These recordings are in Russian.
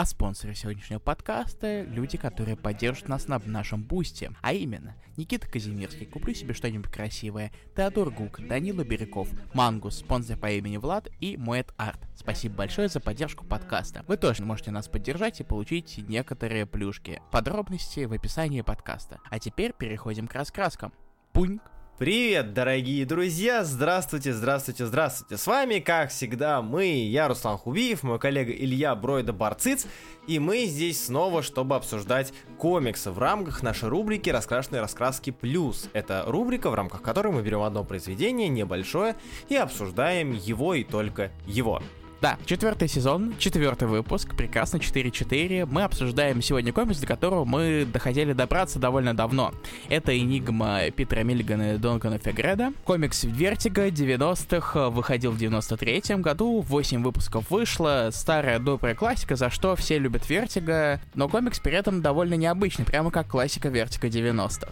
А спонсоры сегодняшнего подкаста — люди, которые поддержат нас на нашем бусте. А именно, Никита Казимирский, куплю себе что-нибудь красивое, Теодор Гук, Данила Бирюков, Мангус, спонсор по имени Влад и Моэт Арт. Спасибо большое за поддержку подкаста. Вы тоже можете нас поддержать и получить некоторые плюшки. Подробности в описании подкаста. А теперь переходим к раскраскам. Пуньк! Привет, дорогие друзья! Здравствуйте, здравствуйте, здравствуйте! С вами, как всегда, мы, я Руслан Хубиев, мой коллега Илья Бройда Барциц, и мы здесь снова, чтобы обсуждать комиксы в рамках нашей рубрики «Раскрашенные раскраски плюс». Это рубрика, в рамках которой мы берем одно произведение, небольшое, и обсуждаем его и только его. Да, четвертый сезон, четвертый выпуск, прекрасно, 4-4. Мы обсуждаем сегодня комикс, до которого мы доходили добраться довольно давно. Это «Энигма» Питера Миллигана и Дункана Фегредо. Комикс Vertigo 90-х выходил в 93-м году, 8 выпусков вышло, старая добрая классика, за что все любят Vertigo, но комикс при этом довольно необычный, прямо как классика Vertigo 90-х.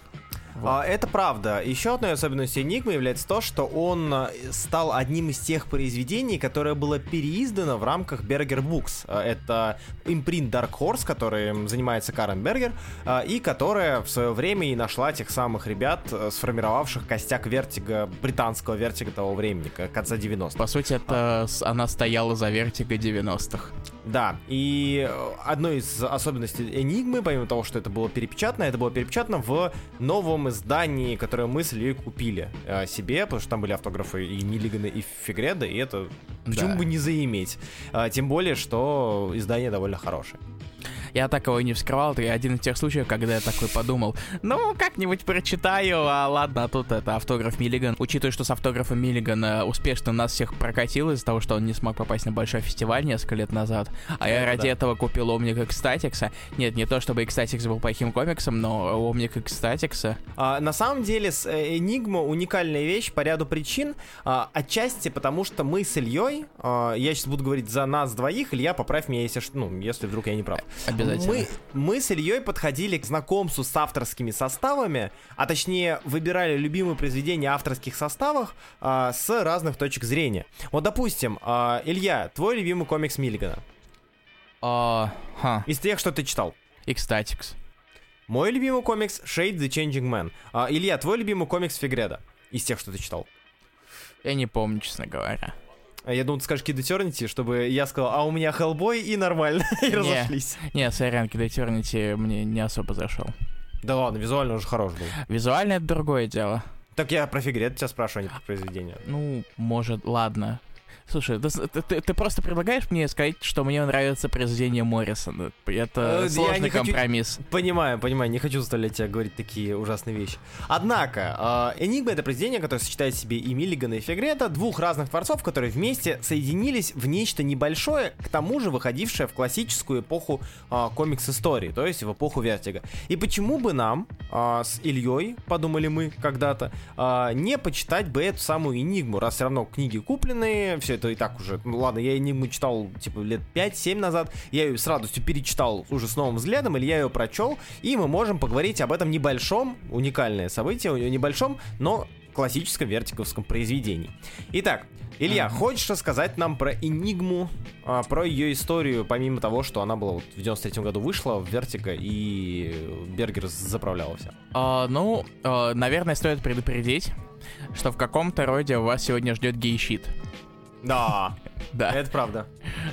Вот. А, это правда. Еще одной особенностью Энигмы является то, что он э, стал одним из тех произведений, которое было переиздано в рамках Berger Books. А, это импринт Dark Horse, который занимается Карен Бергер, а, и которая в свое время и нашла тех самых ребят, э, сформировавших костяк Vertigo, британского Vertigo того времени, конца 90-х. По сути, это а. она стояла за Vertigo 90-х. Да, и э, одной из особенностей Энигмы, помимо того, что это было перепечатано, это было перепечатано в новом издании, которое мы с Ильей купили э, себе, потому что там были автографы и Миллигана, и Фигреда, и это почему да. бы не заиметь. Э, тем более, что издание довольно хорошее. Я так его не вскрывал, это один из тех случаев, когда я такой подумал, ну, как-нибудь прочитаю, а ладно, а тут это автограф Миллиган. Учитывая, что с автографом Миллигана успешно нас всех прокатил из-за того, что он не смог попасть на большой фестиваль несколько лет назад, а я ради да. этого купил Омник Экстатикса. Нет, не то, чтобы X-Statix был плохим комиксом, но Омник Экстатикса. А, на самом деле, с э, Энигма уникальная вещь по ряду причин. А, отчасти потому, что мы с Ильей, а, я сейчас буду говорить за нас двоих, Илья, поправь меня, если, ну, если вдруг я не прав обязательно. Мы, мы с Ильей подходили к знакомству с авторскими составами, а точнее выбирали любимые произведения авторских составах а, с разных точек зрения. Вот, допустим, а, Илья, твой любимый комикс Миллигана? А, ха. Из тех, что ты читал? Xtatics. Мой любимый комикс Shade the Changing Man. А, Илья, твой любимый комикс Фигреда? Из тех, что ты читал? Я не помню, честно говоря. А я думал, ты скажешь Kid Eternity, чтобы я сказал, а у меня Hellboy и нормально, и разошлись. Не, сорян, Kid Eternity мне не особо зашел. Да ладно, визуально уже хорош был. Визуально это другое дело. Так я про фигрет тебя спрашиваю, а не про произведение. Ну, может, ладно. Слушай, ты, ты, ты просто предлагаешь мне сказать, что мне нравится произведение Моррисона. Это э, сложный не компромисс. Хочу... Понимаю, понимаю, не хочу заставлять тебя говорить такие ужасные вещи. Однако, э, Энигма — это произведение, которое сочетает в себе и Миллигана, и Фегредо, двух разных творцов, которые вместе соединились в нечто небольшое, к тому же выходившее в классическую эпоху э, комикс-истории, то есть в эпоху Vertigo. И почему бы нам с Ильей, подумали мы когда-то, не почитать бы эту самую Энигму, раз все равно книги купленные, все это и так уже, ну ладно, я Энигму читал, типа, лет 5-7 назад, я ее с радостью перечитал уже с новым взглядом, или я ее прочел, и мы можем поговорить об этом небольшом, уникальное событие, небольшом, но классическом вертиковском произведении. Итак, Илья, uh-huh. хочешь рассказать нам про Энигму, а, про ее историю, помимо того, что она была вот в 93 году вышла в Вертика и Бергер заправляла все? Uh, ну, uh, наверное, стоит предупредить, что в каком-то роде вас сегодня ждет gay shit. Да. Да. Это правда.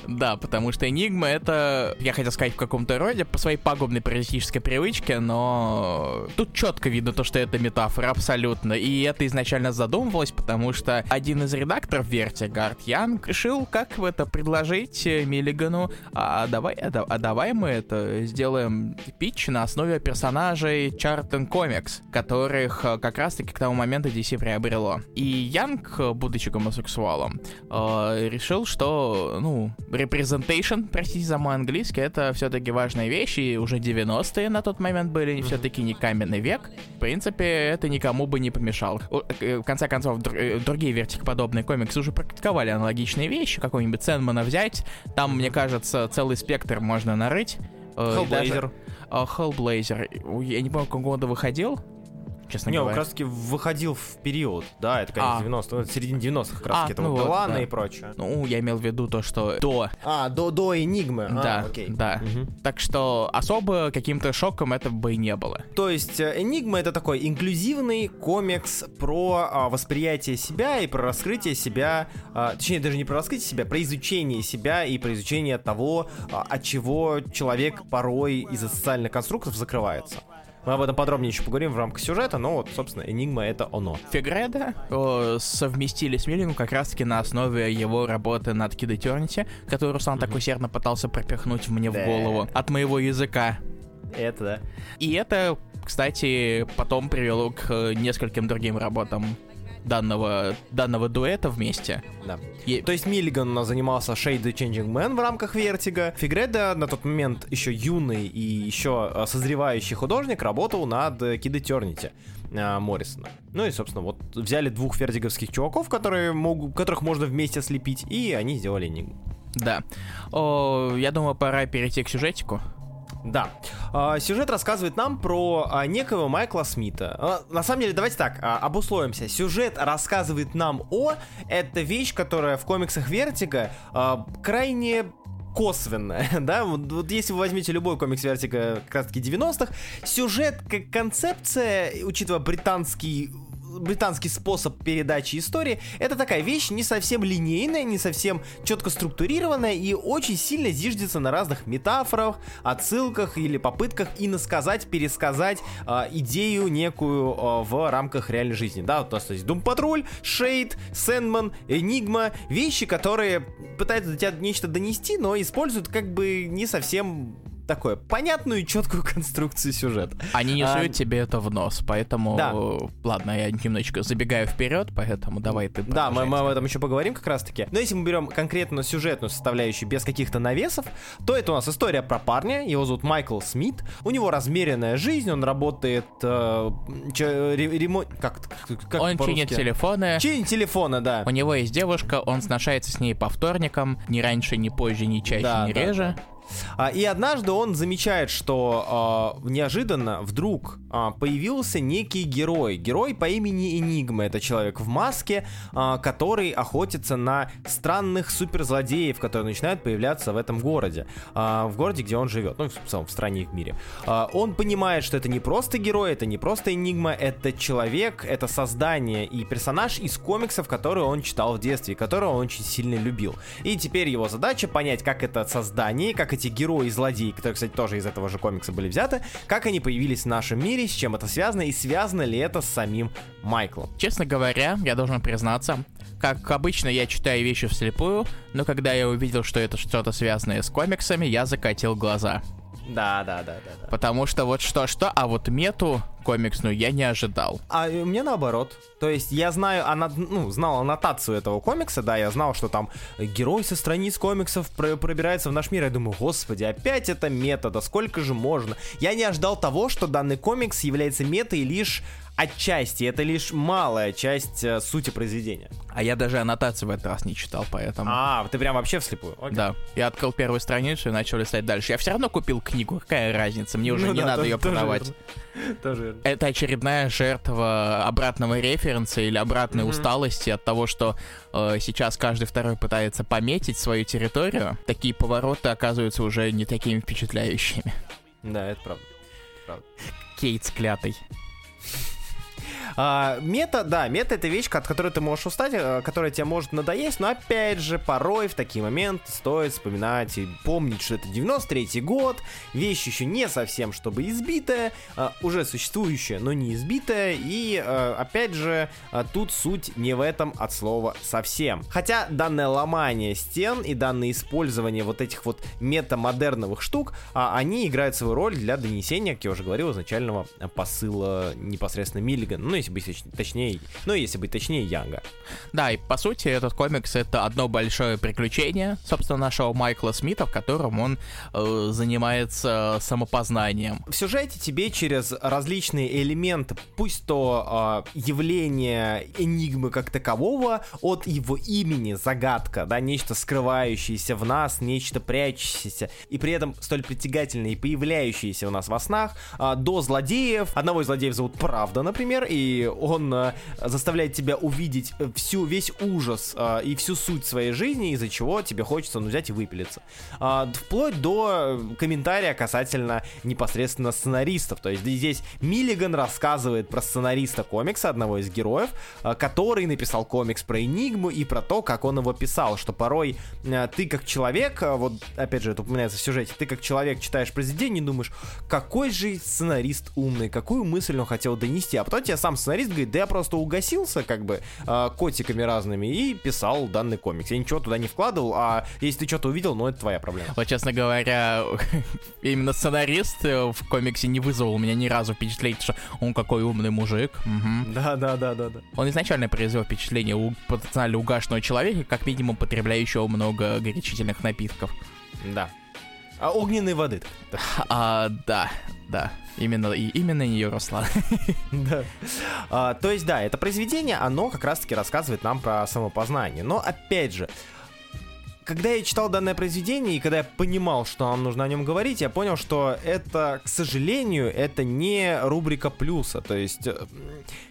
Да, потому что Энигма это, я хотел сказать, в каком-то роде, по своей пагубной паразитической привычке, но тут четко видно то, что это метафора, абсолютно. И это изначально задумывалось, потому что один из редакторов Вертиго, Арт Янг, решил, как это предложить Миллигану, а давай, а, а давай мы это сделаем питч на основе персонажей Чарлтон Комикс, которых э, как раз-таки к тому моменту DC приобрело. И Янг, будучи гомосексуалом, э, что, ну, representation, простите за мой английский, это все-таки важная вещь, и уже 90-е на тот момент были все-таки не каменный век. В принципе, это никому бы не помешало. Э, в конце концов, э, другие вертикоподобные комиксы уже практиковали аналогичные вещи, какой-нибудь Сенмана взять, там, мне кажется, целый спектр можно нарыть. Hellblazer. Hellblazer. Я не помню, в каком году выходил, честно Не, говоря. как раз таки выходил в период, да, это конец А. 90-х, ну, середине 90-х как раз А, таки, это ну вот вот, Делана да. и прочее. Ну, я имел в виду то, что до. А, до, до Энигмы, а, да, окей. да. Мгм. Так что особо каким-то шоком это бы и не было. То есть э, Энигма это такой инклюзивный комикс про а, восприятие себя и про раскрытие себя, а, точнее даже не про раскрытие себя, про изучение себя и про изучение того, а, от чего человек порой из-за социальных конструктов закрывается. Мы об этом подробнее еще поговорим в рамках сюжета, но вот, собственно, Энигма это оно. Фегредо совместили с Миллингом как раз-таки на основе его работы над Kid Eternity, которую Руслан так усердно пытался пропихнуть мне в голову от моего языка. Это да. И это, кстати, потом привело к э, нескольким другим работам данного, данного дуэта вместе. Да. И- То есть Миллиган занимался Shade the Changing Man в рамках Вертиго. Фегредо на тот момент еще юный и еще э, созревающий художник работал над э, Kid Eternity э, Моррисона. Ну и, собственно, вот взяли двух вертиговских чуваков, которые могут, которых можно вместе слепить, и они сделали Энигму. Да. О, я думаю, пора перейти к сюжетику. Да. А, Сюжет рассказывает нам про а, некого Майкла Смита. А, На самом деле, давайте так, обусловимся. Сюжет рассказывает нам о... Это вещь, которая в комиксах Вертиго а, крайне косвенная, да, вот, вот если вы возьмете любой комикс Вертиго как раз таки 90-х, сюжет как концепция, учитывая британский британский способ передачи истории, это такая вещь не совсем линейная, не совсем четко структурированная и очень сильно зиждется на разных метафорах, отсылках или попытках иносказать, пересказать а, идею некую а, в рамках реальной жизни. Да, вот у нас есть Doom Patrol, Шейд, Сэндман, Энигма, вещи, которые пытаются до тебя нечто донести, но используют как бы не совсем такое понятную и четкую конструкцию сюжета. Они не А, суют тебе это в нос, поэтому... Да. Ладно, я немножечко забегаю вперед, поэтому давай ты Да, мы, мы об этом еще поговорим как раз таки. Но если мы берем конкретно сюжетную составляющую без каких-то навесов, то это у нас история про парня, его зовут Майкл Смит, у него размеренная жизнь, он работает... э, че- ре- ремон- Как, как Он чинит телефоны, Чинит телефона, да. у него есть девушка, он сношается с ней по вторникам, ни раньше, ни позже, ни чаще, Да, ни да, реже. А, И однажды он замечает, что а, неожиданно вдруг а, появился некий герой. Герой по имени Энигма. Это человек в маске, а, который охотится на странных суперзлодеев, которые начинают появляться в этом городе. а, В городе, где он живет. Ну, в целом, в стране и в мире. А, Он понимает, что это не просто герой, это не просто Энигма, это человек, это создание и персонаж из комиксов, которые он читал в детстве, которого он очень сильно любил. И теперь его задача понять, как это создание, как эти герои и злодеи, которые, кстати, тоже из этого же комикса были взяты, как они появились в нашем мире, с чем это связано, и связано ли это с самим Майклом. Честно говоря, я должен признаться, как обычно я читаю вещи вслепую, но когда я увидел, что это что-то связанное с комиксами, я закатил глаза. Да, да, да, да, да. Потому что вот что-что, а вот мету комиксную я не ожидал. А э, мне наоборот. То есть я знаю, ана- ну, знал аннотацию этого комикса, да, я знал, что там герой со страниц комиксов про- пробирается в наш мир. Я думаю, господи, опять это мета, да сколько же можно? Я не ожидал того, что данный комикс является метой лишь отчасти, это лишь малая часть э, сути произведения. А я даже аннотацию в этот раз не читал, поэтому... А, ты прям вообще вслепую. Окей. Да, я открыл первую страницу и начал листать дальше. Я все равно купил книгу, какая разница, мне уже Ну не да, надо тоже- ее продавать. верно. Тоже. Это очередная жертва обратного референса или обратной Мгм. усталости от того, что э, сейчас каждый второй пытается пометить свою территорию. Такие повороты оказываются уже не такими впечатляющими. Да, это правда. Кейт клятый. А, мета, да, мета это вещь, от которой ты можешь устать, э, которая тебе может надоесть, но опять же, порой в такие моменты стоит вспоминать и помнить, что это 93 год, вещь еще не совсем чтобы избитая, а, уже существующая, но не избитая, и э, опять же, а, тут суть не в этом от слова совсем. Хотя данное ломание стен и данное использование вот этих вот метамодерновых штук, а, они играют свою роль для донесения, как я уже говорил, изначального посыла непосредственно Миллигана. Ну, если быть точ- точнее, ну, если быть точнее, Янга. Да, и по сути этот комикс это одно большое приключение, собственно, нашего Майкла Смита, в котором он э, занимается самопознанием. В сюжете тебе через различные элементы, пусть то э, явление энигмы как такового, от его имени, загадка, да, нечто скрывающееся в нас, нечто прячущееся, и при этом столь притягательное и появляющееся у нас во снах, э, до злодеев. Одного из злодеев зовут Правда, например, и он э, заставляет тебя увидеть всю, весь ужас э, и всю суть своей жизни, из-за чего тебе хочется ну, взять и выпилиться. Э, вплоть до комментария касательно непосредственно сценаристов. То есть здесь Миллиган рассказывает про сценариста комикса, одного из героев, э, который написал комикс про Энигму и про то, как он его писал, что порой э, ты как человек, э, вот опять же это упоминается в сюжете, ты как человек читаешь произведение и думаешь, какой же сценарист умный, какую мысль он хотел донести, а потом тебе сам сценарист говорит, да я просто угасился как бы э, котиками разными и писал данный комикс. Я ничего туда не вкладывал, а если ты что-то увидел, ну это твоя проблема. Вот, честно говоря, именно сценарист в комиксе не вызвал у меня ни разу впечатление, что он какой умный мужик. Угу. Да, да, да, да, да. Он изначально произвел впечатление у потенциально угашенного человека, как минимум потребляющего много горячительных напитков. Да. А огненной воды. А, да, да. Именно, и, именно ее Руслан. да. А, то есть, да, это произведение, оно как раз-таки рассказывает нам про самопознание. Но, опять же, когда я читал данное произведение и когда я понимал, что нам нужно о нем говорить, я понял, что это, к сожалению, это не рубрика плюса. То есть, э,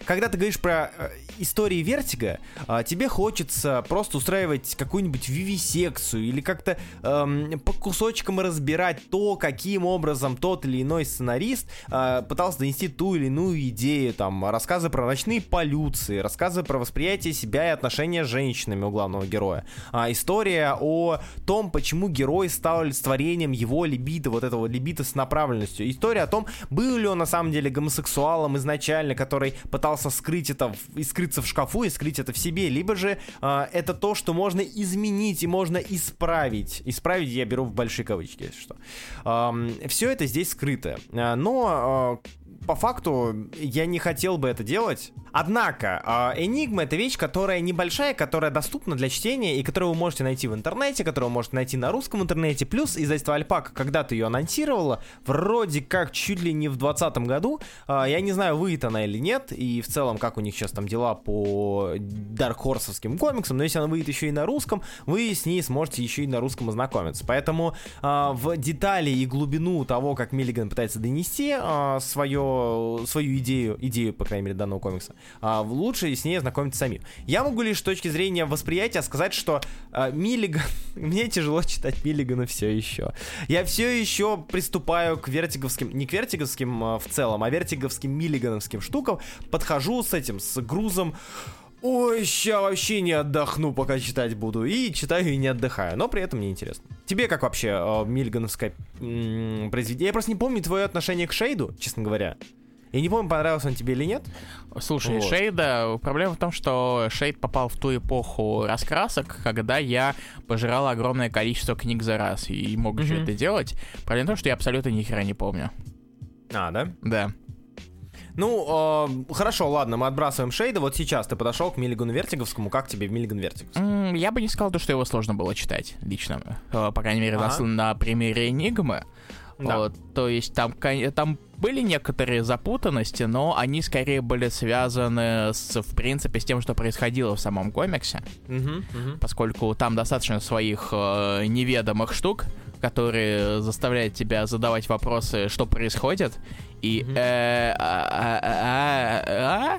когда ты говоришь про э, истории Вертиго, а, тебе хочется просто устраивать какую-нибудь вивисекцию или как-то эм, по кусочкам разбирать то, каким образом тот или иной сценарист э, пытался донести ту или иную идею, там, рассказы про ночные полюции, рассказы про восприятие себя и отношения с женщинами у главного героя, а, история о том, почему герой стал олицетворением его либидо, вот этого либидо с направленностью. История о том, был ли он на самом деле гомосексуалом изначально, который пытался скрыть это и скрыться в шкафу и скрыть это в себе, либо же э, это то, что можно изменить и можно исправить. Исправить я беру в большие кавычки, если что. Э, все это здесь скрыто. Но э, по факту я не хотел бы это делать. Однако, Enigma это вещь, которая небольшая, которая доступна для чтения и которую вы можете найти в интернете, которую вы можете найти на русском интернете. Плюс издательство Альпака когда-то ее анонсировало, вроде как чуть ли не в 2020 году. Я не знаю, выйдет она или нет, и в целом, как у них сейчас там дела по Dark Horse'овским комиксам, но если она выйдет еще и на русском, вы с ней сможете еще и на русском ознакомиться. Поэтому в детали и глубину того, как Миллиган пытается донести свое свою идею, идею, по крайней мере, данного комикса, а, лучше с ней ознакомиться самим. Я могу лишь с точки зрения восприятия сказать, что а, Миллиган... Мне тяжело читать Миллигана все еще. Я все еще приступаю к вертиговским... Не к вертиговским а, в целом, а вертиговским миллигановским штукам. Подхожу с этим, с грузом ой, ща вообще не отдохну, пока читать буду. И читаю и не отдыхаю, но при этом мне интересно. Тебе как вообще э, Мильгановское м- произведение? Я просто не помню твое отношение к Шейду, честно говоря. Я не помню, понравился он тебе или нет. Слушай, вот. Шейда, проблема в том, что Шейд попал в ту эпоху раскрасок, когда я пожирал огромное количество книг за раз и мог mm-hmm. это делать. Проблема в том, что я абсолютно ни хера не помню. А, да? Да. Ну, э, хорошо, ладно, мы отбрасываем Шейда. Вот сейчас ты подошел к Миллигану Вертиговскому. Как тебе Миллиган Вертиговский? Mm, я бы не сказал, что его сложно было читать лично. Э, по крайней мере, ага. на, на примере Энигмы. Да. Вот, то есть там, там были некоторые запутанности, но они скорее были связаны с, в принципе, с тем, что происходило в самом комиксе. Угу, угу. Поскольку там достаточно своих э, неведомых штук, которые заставляют тебя задавать вопросы, что происходит. И... Э, а, а, а,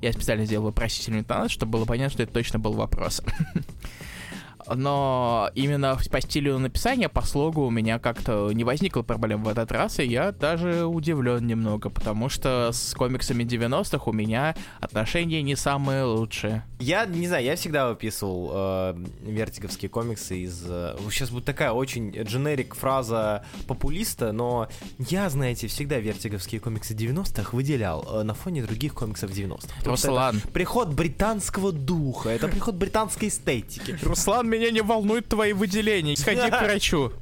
Я специально сделал вопросительную интонацию, чтобы было понятно, что это точно был вопрос. но именно по стилю написания, по слогу у меня как-то не возникло проблем в этот раз, и я даже удивлен немного, потому что с комиксами 90-х у меня отношения не самые лучшие. Я не знаю, я всегда выписывал э, вертиговские комиксы из... Э, сейчас будет такая очень дженерик фраза популиста, но я, знаете, всегда вертиговские комиксы 90-х выделял э, на фоне других комиксов 90-х. Руслан. Приход британского духа, это приход британской эстетики. Руслан, меня не волнуют твои выделения. Сходи к врачу.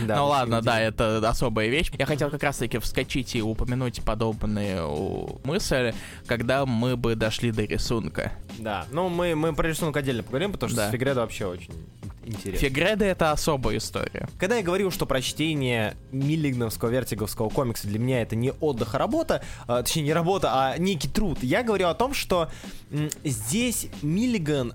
Да, ну ладно, да, это особая вещь. Я хотел как раз-таки вскочить и упомянуть подобную мысль, когда мы бы дошли до рисунка. Да, ну мы, мы про рисунок отдельно поговорим, потому что Да. с Фигредо вообще очень интересно. Фигреды — это особая история. Когда я говорил, что прочтение миллигновского вертиговского комикса для меня это не отдых, а работа, а, точнее не работа, а некий труд, я говорю о том, что здесь Миллиган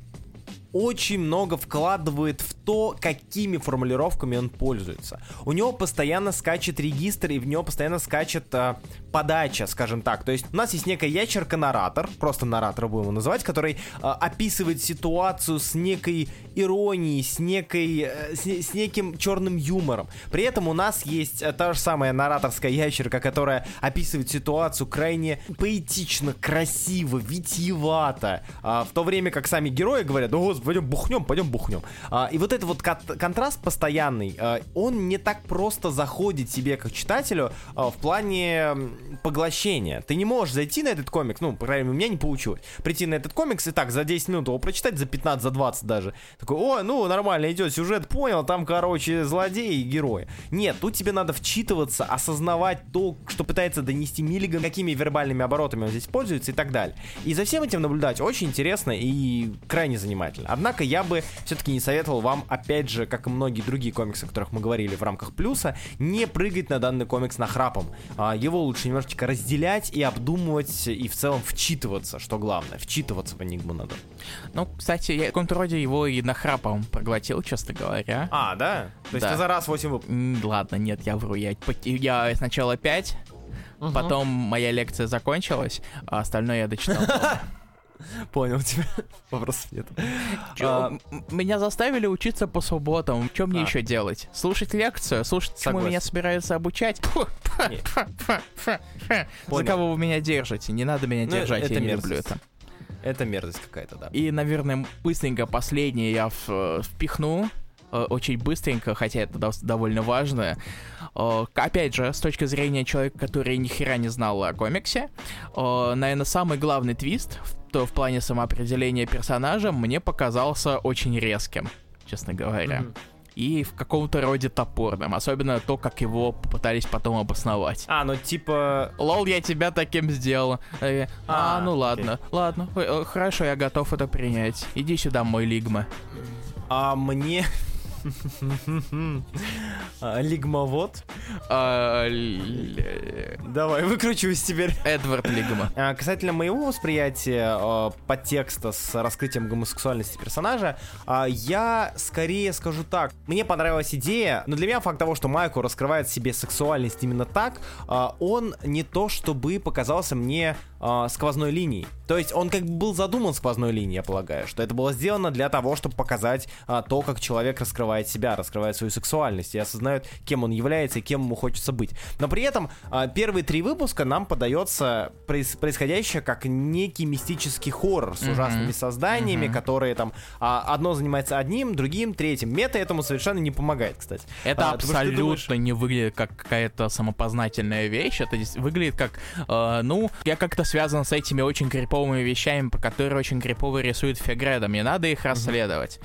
очень много вкладывает в то, какими формулировками он пользуется. У него постоянно скачет регистр, и в него постоянно скачет а, подача, скажем так. То есть у нас есть некая ящерка-наратор, просто наратор будем его называть, который а, описывает ситуацию с некой иронией, с, некой, э, с, с неким черным юмором. При этом у нас есть э, та же самая нараторская ящерка, которая описывает ситуацию крайне поэтично, красиво, витиевато, а, в то время как сами герои говорят, ну господи, пойдем бухнем, пойдем бухнем. А, и вот этот вот кат- контраст постоянный, а, он не так просто заходит себе как читателю а, в плане поглощения. Ты не можешь зайти на этот комикс, ну, по крайней мере, у меня не получилось, прийти на этот комикс и так за 10 минут его прочитать, за 15, за 20 даже. Такой, о, ну, нормально идет сюжет, понял, там, короче, злодеи и герои. Нет, тут тебе надо вчитываться, осознавать то, что пытается донести Миллиган, какими вербальными оборотами он здесь пользуется и так далее. И за всем этим наблюдать очень интересно и крайне занимательно. Однако я бы все-таки не советовал вам, опять же, как и многие другие комиксы, о которых мы говорили в рамках плюса, не прыгать на данный комикс нахрапом. А, Его лучше немножечко разделять и обдумывать, и в целом вчитываться, что главное. Вчитываться в Энигму надо. Ну, кстати, я в каком-то роде его и нахрапом проглотил, честно говоря. А, да? То есть Да. ты за раз 8 выпусков. Ладно, нет, я вру. Я, я сначала 5, потом моя лекция закончилась, а остальное я дочитал. Понял тебя. Вопросов нет. А, Меня заставили учиться по субботам. Что мне А. еще делать? Слушать лекцию? Слушать, чему Согласен. меня собираются обучать? Фу, фу, фу. За кого вы меня держите? Не надо меня Ну, держать, это я не мерзость. люблю это. Это мерзость какая-то, да. И, наверное, быстренько последнее я э, впихну. э, Очень быстренько, хотя это довольно важно. Э, Опять же, с точки зрения человека, который ни хера не знал о комиксе, наверное, самый главный твист в, то в плане самоопределения персонажа мне показался очень резким, честно говоря. Мгм. И в каком-то роде топорным. Особенно то, как его попытались потом обосновать. А, ну типа... Лол, я тебя таким сделал. Э, А, А, ну окей. ладно, ладно, э, хорошо, я готов это принять. Иди сюда, мой Лигма. А мне... А, Лигмовод. А, Давай, выкручиваюсь теперь. Эдвард Лигма. А, Касательно моего восприятия подтекста с раскрытием гомосексуальности персонажа, я скорее скажу так. Мне понравилась идея, но для меня факт того, что Майку раскрывает себе сексуальность именно так, он не то чтобы показался мне сквозной линией. То есть он как бы был задуман сквозной линией, я полагаю, что это было сделано для того, чтобы показать то, как человек раскрывает себя, раскрывает свою сексуальность и осознает, кем он является и кем ему хочется быть. Но при этом а, первые три выпуска нам подается проис- происходящее как некий мистический хоррор с ужасными созданиями, Мгм. которые там а, одно занимается одним, другим, третьим. Мета этому совершенно не помогает, кстати. Это А, абсолютно думаешь- не выглядит как какая-то самопознательная вещь. Это дес- выглядит как, э, ну, я как-то связан с этими очень криповыми вещами, по которые очень крипово рисует Фегреда. Мне надо их расследовать.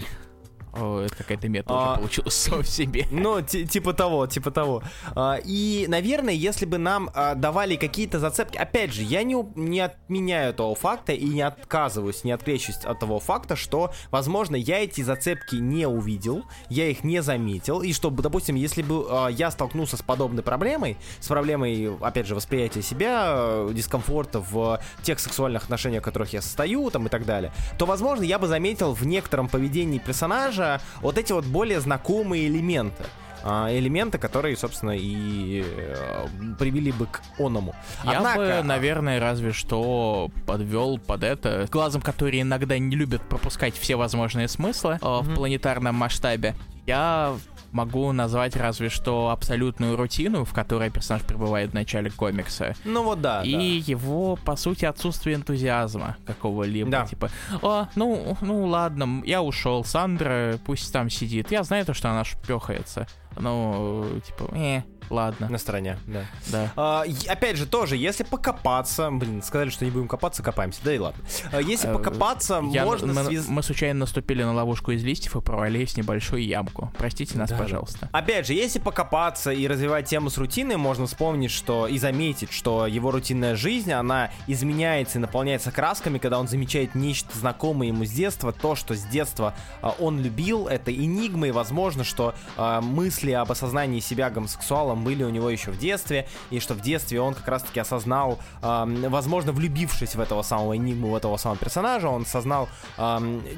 О, это какая-то мета А, уже получилась сам себе. Ну, ти- типа того, типа того. А, и, наверное, если бы нам а, давали какие-то зацепки... Опять же, я не, не отменяю того факта и не отказываюсь, не открещусь от того факта, что, возможно, я эти зацепки не увидел, я их не заметил, и что, допустим, если бы а, я столкнулся с подобной проблемой, с проблемой, опять же, восприятия себя, дискомфорта в тех сексуальных отношениях, в которых я состою, там, и так далее, то, возможно, я бы заметил в некотором поведении персонажа вот эти вот более знакомые элементы. А, элементы, которые, собственно, и э, привели бы к оному. Я Однако, бы, наверное, разве что подвел под это глазом, который иногда не любят пропускать все возможные смыслы э, в планетарном масштабе. Я могу назвать разве что абсолютную рутину, в которой персонаж пребывает в начале комикса. Ну вот да, и да. его, по сути, отсутствие энтузиазма какого-либо. Да. Типа, о, ну, ну ладно, я ушел, Сандра пусть там сидит. Я знаю то, что она шпехается. Ну, типа, э, ладно. На стороне, да. Да. А, опять же, тоже, если покопаться, блин, сказали, что не будем копаться, копаемся, да и ладно. А, Если Э, покопаться, Я- можно мы, связ- мы случайно наступили на ловушку из листьев и провалились в небольшую ямку. Простите нас, Да. пожалуйста. Опять же, если покопаться и развивать тему с рутиной, можно вспомнить, что и заметить, что его рутинная жизнь, она изменяется и наполняется красками, когда он замечает нечто знакомое ему с детства, то, что с детства а, он любил, это энигмы, и возможно, что а, мысли об осознании себя гомосексуалом были у него еще в детстве, и что в детстве он как раз-таки осознал, а, возможно, влюбившись в этого самого энигму, в этого самого персонажа, он осознал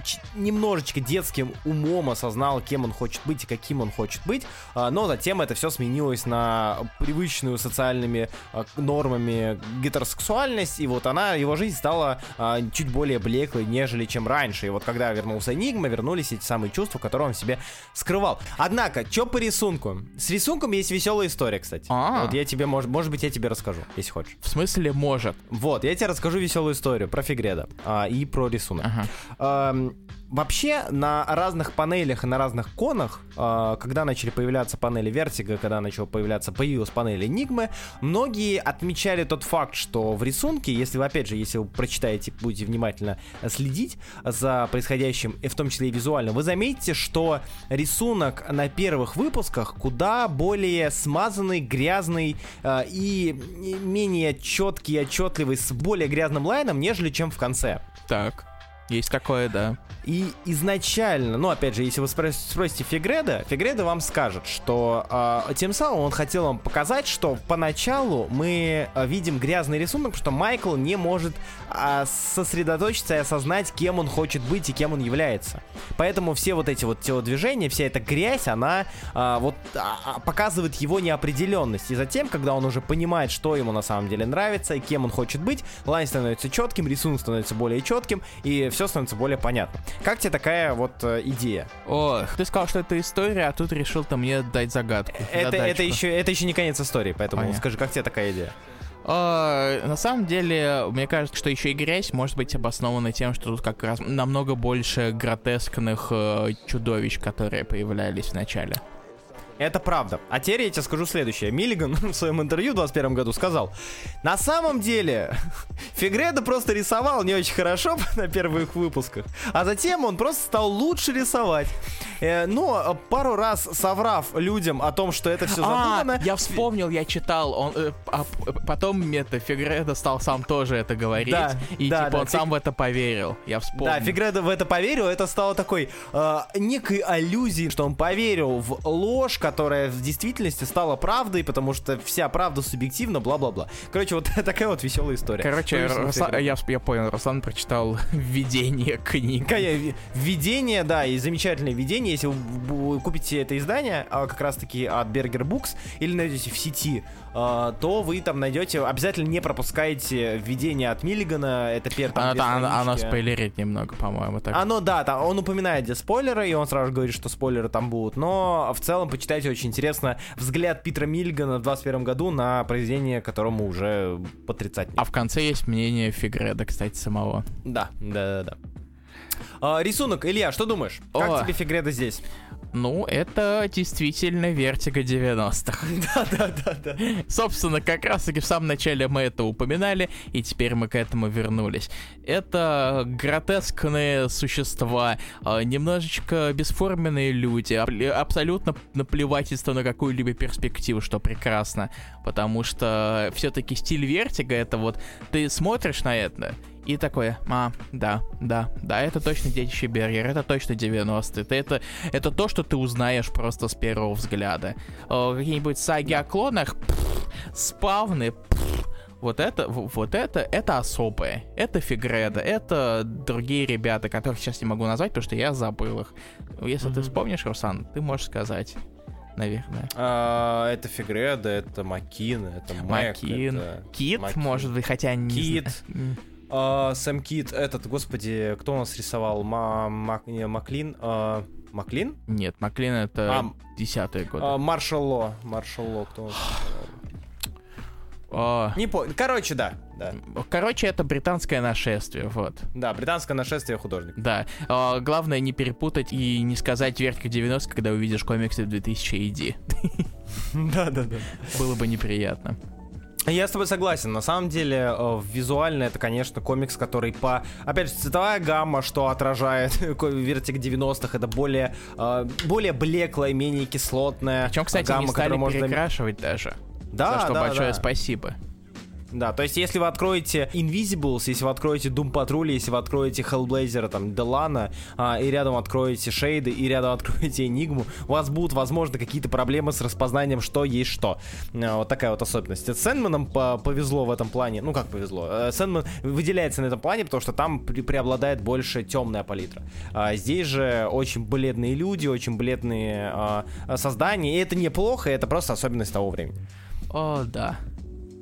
ч- немножечко детским умом осознал, кем он хочет быть и каким он хочет быть, а, но затем это все сменилось на привычную социальными а, нормами гетеросексуальность, и вот она, его жизнь стала а, чуть более блеклой, нежели чем раньше. И вот когда вернулся Энигма, вернулись эти самые чувства, которые он себе скрывал. Однако, что по рисунку? С рисунком есть веселая история, кстати. А. Вот я тебе, может, может быть, я тебе расскажу, если хочешь. В смысле, может. Вот, я тебе расскажу веселую историю про Фигреда а, и про рисунок. Ага. Эм, Вообще, на разных панелях и на разных конах, э, когда начали появляться панели Vertigo, когда начала появляться, появилась панель Enigma, многие отмечали тот факт, что в рисунке, если вы, опять же, если вы прочитаете, будете внимательно следить за происходящим, и в том числе и визуально, вы заметите, что рисунок на первых выпусках куда более смазанный, грязный э, и менее четкий отчетливый, с более грязным лайном, нежели чем в конце. Так. Есть такое, да. И изначально, ну опять же, если вы спро- спросите Фигреда, Фигреда вам скажет, что э, тем самым он хотел вам показать, что поначалу мы э, видим грязный рисунок, что Майкл не может э, сосредоточиться и осознать, кем он хочет быть и кем он является. Поэтому все вот эти вот телодвижения, вся эта грязь, она э, вот а, а, показывает его неопределенность. И затем, когда он уже понимает, что ему на самом деле нравится и кем он хочет быть, лайн становится четким, рисунок становится более четким, и все становится более понятно. Как тебе такая вот э, идея? Ох, ты сказал, что это история, а тут решил ты мне дать загадку. Это, задачку. это, еще, это еще не конец истории, поэтому Понятно. скажи, как тебе такая идея? А, на самом деле, мне кажется, что еще и грязь может быть обоснована тем, что тут как раз намного больше гротескных э, чудовищ, которые появлялись в начале. Это правда. А теперь я тебе скажу следующее. Миллиган в своем интервью в 21 году сказал, на самом деле Фигреда просто рисовал не очень хорошо на первых выпусках, а затем он просто стал лучше рисовать. Э, но э, пару раз соврав людям о том, что это все задумано... А, я вспомнил, я читал, он, э, а п- потом это Фигреда стал сам тоже это говорить, Да, и да, типа да, он Фиг- сам в это поверил. Я вспомнил. Да, Фигреда в это поверил, это стало такой э, некой аллюзией, что он поверил в ложь, которая в действительности стала правдой, потому что вся правда субъективна, бла-бла-бла. Короче, вот такая вот веселая история. Короче, Руслан- я, я понял, Руслан прочитал введение ви- Введение, да, и замечательное введение. Если вы купите это издание, а, как раз таки от Berger Books, или найдете в сети, а, то вы там найдете, обязательно не пропускайте введение от Миллигана, это первое там Оно, та- оно, оно странички. спойлерит немного, по-моему. Так. Оно, да, там, он упоминает где спойлеры, и он сразу же говорит, что спойлеры там будут. Но в целом почитайте очень интересно взгляд Питера Миллигана в 21 году на произведение, которому уже по 30 А в конце есть мнение Фигреда, кстати, самого. Да, да, да, да. А, рисунок, Илья, что думаешь? Как О. тебе Фигреда здесь? Ну, это действительно Вертиго 90-х. Да, да, да, да. Собственно, как раз таки в самом начале мы это упоминали, и теперь мы к этому вернулись. Это гротескные существа, а, немножечко бесформенные люди, аб- абсолютно наплевательство на какую-либо перспективу, что прекрасно, потому что все-таки стиль Вертиго это вот ты смотришь на это, и такое, а, да, да, да, это точно детище Бергер, это точно 90-е. Ты Это, это то, что ты узнаешь просто с первого взгляда. О, Какие-нибудь саги о клонах, пф, спавны, пф, вот это, вот это, это особое. Это Фигреда, это другие ребята, которых сейчас не могу назвать, потому что я забыл их. Если ты Мгм. вспомнишь, Руслан, ты можешь сказать, наверное. А, это Фигреда, это Макин, это Мэг, Макин, это Кит, Макин. может быть, хотя не Кит. знаю. А, Сэм Кит, этот, господи, кто у нас рисовал? Ма- Мак- не, Маклин? А, Маклин? Нет, Маклин это А, десятые годы. А, Маршал Ло. Маршал Ло, кто у нас? О, Не помню. Короче, да. да. Короче, это британское нашествие, вот. Да, британское нашествие художник. Да. А, главное не перепутать и не сказать вверх 90 когда увидишь комиксы 2000 AD. Да-да-да. Было бы неприятно. Я с тобой согласен. На самом деле, э, визуально это, конечно, комикс, который по... Опять же, цветовая гамма, что отражает Вертик 90-х, это более, э, более блеклая, менее кислотная Причем, кстати, гамма, не стали можно... перекрашивать даже. Да, За что да, большое да. спасибо. Да, то есть если вы откроете Invisibles, если вы откроете Doom Patrol, если вы откроете Hellblazer, там, Делана, а, и рядом откроете Шейды, и рядом откроете Enigma, у вас будут, возможно, какие-то проблемы с распознанием, что есть что. А, вот такая вот особенность. С Сэндманом по повезло в этом плане, ну как повезло, Сэндман выделяется на этом плане, потому что там пре- преобладает больше темная палитра. А здесь же очень бледные люди, очень бледные а, создания, и это неплохо, это просто особенность того времени. О, да.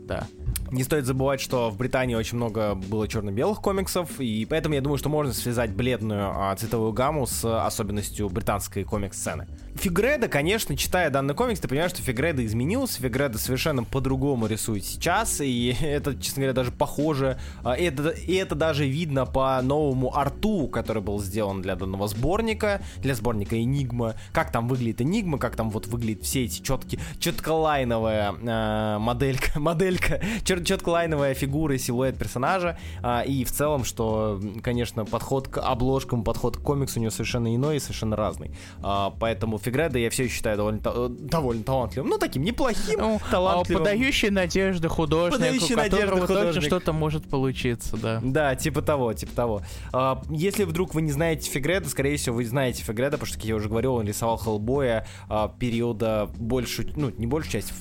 Да. Не стоит забывать, что в Британии очень много было черно-белых комиксов, и поэтому я думаю, что можно связать бледную а, цветовую гамму с особенностью британской комикс-сцены. Фигреда, конечно, читая данный комикс, ты понимаешь, что Фигреда изменился, Фигреда совершенно по-другому рисует сейчас, и это, честно говоря, даже похоже, а, и это, и это даже видно по новому арту, который был сделан для данного сборника, для сборника Энигма, как там выглядит Энигма, как там вот выглядят все эти четкие, четколайновая э, моделька, моделька, чет, четколайновая фигура и силуэт персонажа, а, и в целом, что, конечно, подход к обложкам, подход к комиксу у него совершенно иной и совершенно разный. А, поэтому Фигреда я все еще считаю довольно, довольно талантливым, ну, таким неплохим, Ну, талантливым. подающий надежды художник, Подающий у которого надежды точно художник. что-то может получиться, да. Да, типа того, типа того. А, если вдруг вы не знаете Фигреда, скорее всего, вы знаете Фигреда, потому что, как я уже говорил, он рисовал Хеллбоя а, периода большую, ну, не большую часть,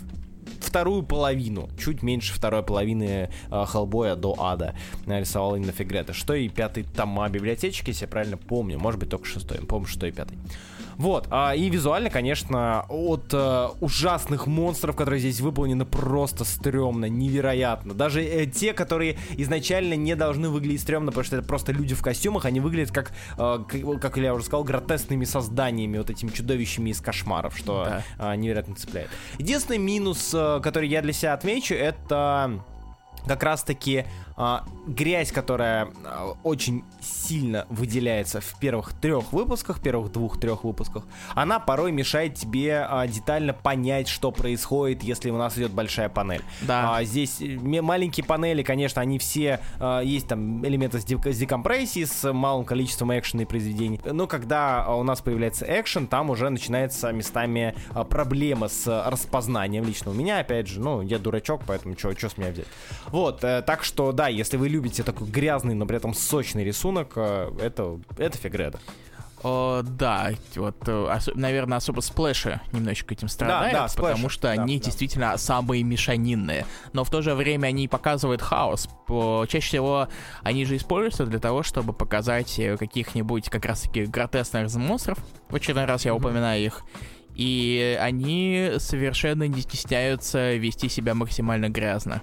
вторую половину, чуть меньше второй половины Хеллбоя до Ада нарисовал именно Фигреда. Что и пятый тома библиотечки, если я правильно помню, может быть, только шестой, помню, шестой и пятый. Вот, а, и визуально, конечно, от э, ужасных монстров, которые здесь выполнены, просто стрёмно, невероятно. Даже э, те, которые изначально не должны выглядеть стрёмно, потому что это просто люди в костюмах, они выглядят как, э, как, как я уже сказал, гротесными созданиями, вот этими чудовищами из кошмаров, что Да. э, невероятно цепляет. Единственный минус, э, который я для себя отмечу, это как раз-таки а, грязь, которая а, очень сильно выделяется в первых трех выпусках, первых двух-трех выпусках, она порой мешает тебе а, детально понять, что происходит, если у нас идет большая панель. Да. Здесь э, ме- маленькие панели, конечно, они все а, есть там элементы с, дек- с декомпрессией, с малым количеством экшена и произведений. Но когда у нас появляется экшен, там уже начинается местами проблема с распознанием лично у меня, опять же, ну, я дурачок, поэтому что с меня взять. Вот, э, так что, да, если вы любите такой грязный, но при этом сочный рисунок, э, это, это Фегредо. О, да, вот, э, ос- наверное, особо сплэши немножечко этим страдают, да, потому сплэши, что да, они да. действительно самые мешанинные. Но в то же время они показывают хаос. По- Чаще всего они же используются для того, чтобы показать э, каких-нибудь как раз-таки гротескных монстров. В очередной раз я упоминаю их. И они совершенно не стесняются вести себя максимально грязно.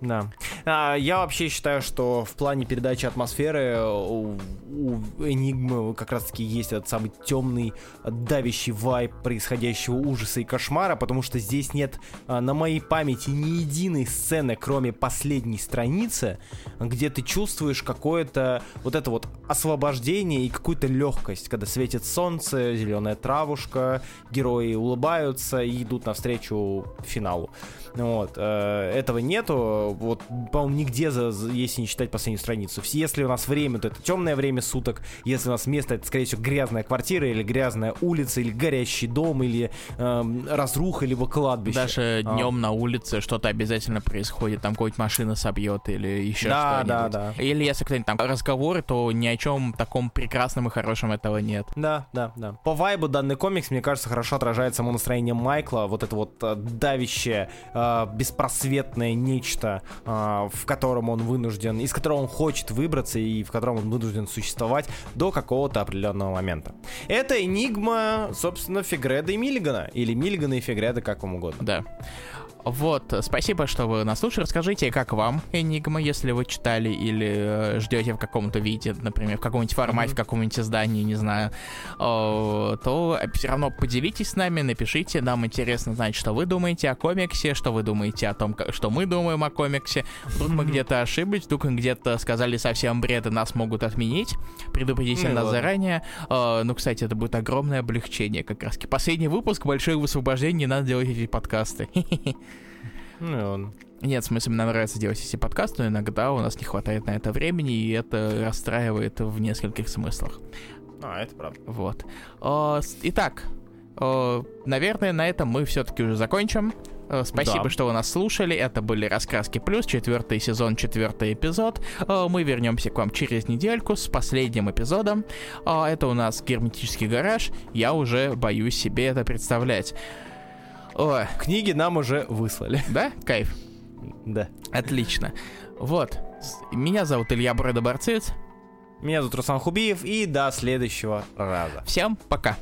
Да. А, я вообще считаю, что в плане передачи атмосферы у, у Энигмы как раз-таки есть этот самый темный, давящий вайб происходящего ужаса и кошмара, потому что здесь нет а, на моей памяти ни единой сцены, кроме последней страницы, где ты чувствуешь какое-то вот это вот освобождение и какую-то легкость, когда светит солнце, зеленая травушка, герои улыбаются и идут навстречу финалу. Вот, э, этого нету, вот, по-моему, нигде, за, если не считать последнюю страницу. Если у нас время, то это темное время суток, если у нас место, это, скорее всего, грязная квартира, или грязная улица, или горящий дом, или эм, разруха, либо кладбище. Даже А. днем на улице что-то обязательно происходит, там какой-нибудь машина собьет или еще Да, что-нибудь. да, да. Или если кто-нибудь там разговоры, то ни о чем таком прекрасном и хорошем этого нет. Да, да, да. По вайбу данный комикс, мне кажется, хорошо отражает само настроение Майкла, вот это вот э, давящее, э, беспросветное нечто, э, в котором он вынужден, из которого он хочет выбраться и в котором он вынужден существовать до какого-то определенного момента. Это энигма, собственно, Фигреда и Миллигана, или Миллигана и Фигреда, как вам угодно. Да. Вот, спасибо, что вы нас слушали. Расскажите, как вам Энигма, если вы читали или э, ждете в каком-то виде, например, в каком-нибудь формате, mm-hmm. в каком-нибудь издании, не знаю, э, то все равно поделитесь с нами, напишите. Нам интересно знать, что вы думаете о комиксе, что вы думаете о том, что мы думаем о комиксе. Вдруг мы где-то ошиблись, вдруг мы где-то сказали совсем бред, и нас могут отменить. Предупредите ну, нас заранее. Э, ну, кстати, это будет огромное облегчение как раз. Последний выпуск, большое высвобождение, не надо делать эти подкасты. Ну, он. Нет, в смысле, мне нравится делать эти подкасты, но иногда у нас не хватает на это времени, и это расстраивает в нескольких смыслах. А, это правда. Вот. Итак, наверное, на этом мы все-таки уже закончим. Спасибо, да. что вы нас слушали. Это были Раскраски Плюс, четвертый сезон, четвертый эпизод. Мы вернемся к вам через недельку с последним эпизодом. Это у нас герметический гараж. Я уже боюсь себе это представлять. О. Книги нам уже выслали. Да? Кайф. Да. Отлично. Вот. Меня зовут Илья Брэдоборцец. Меня зовут Руслан Хубиев. И до следующего раза. Всем пока.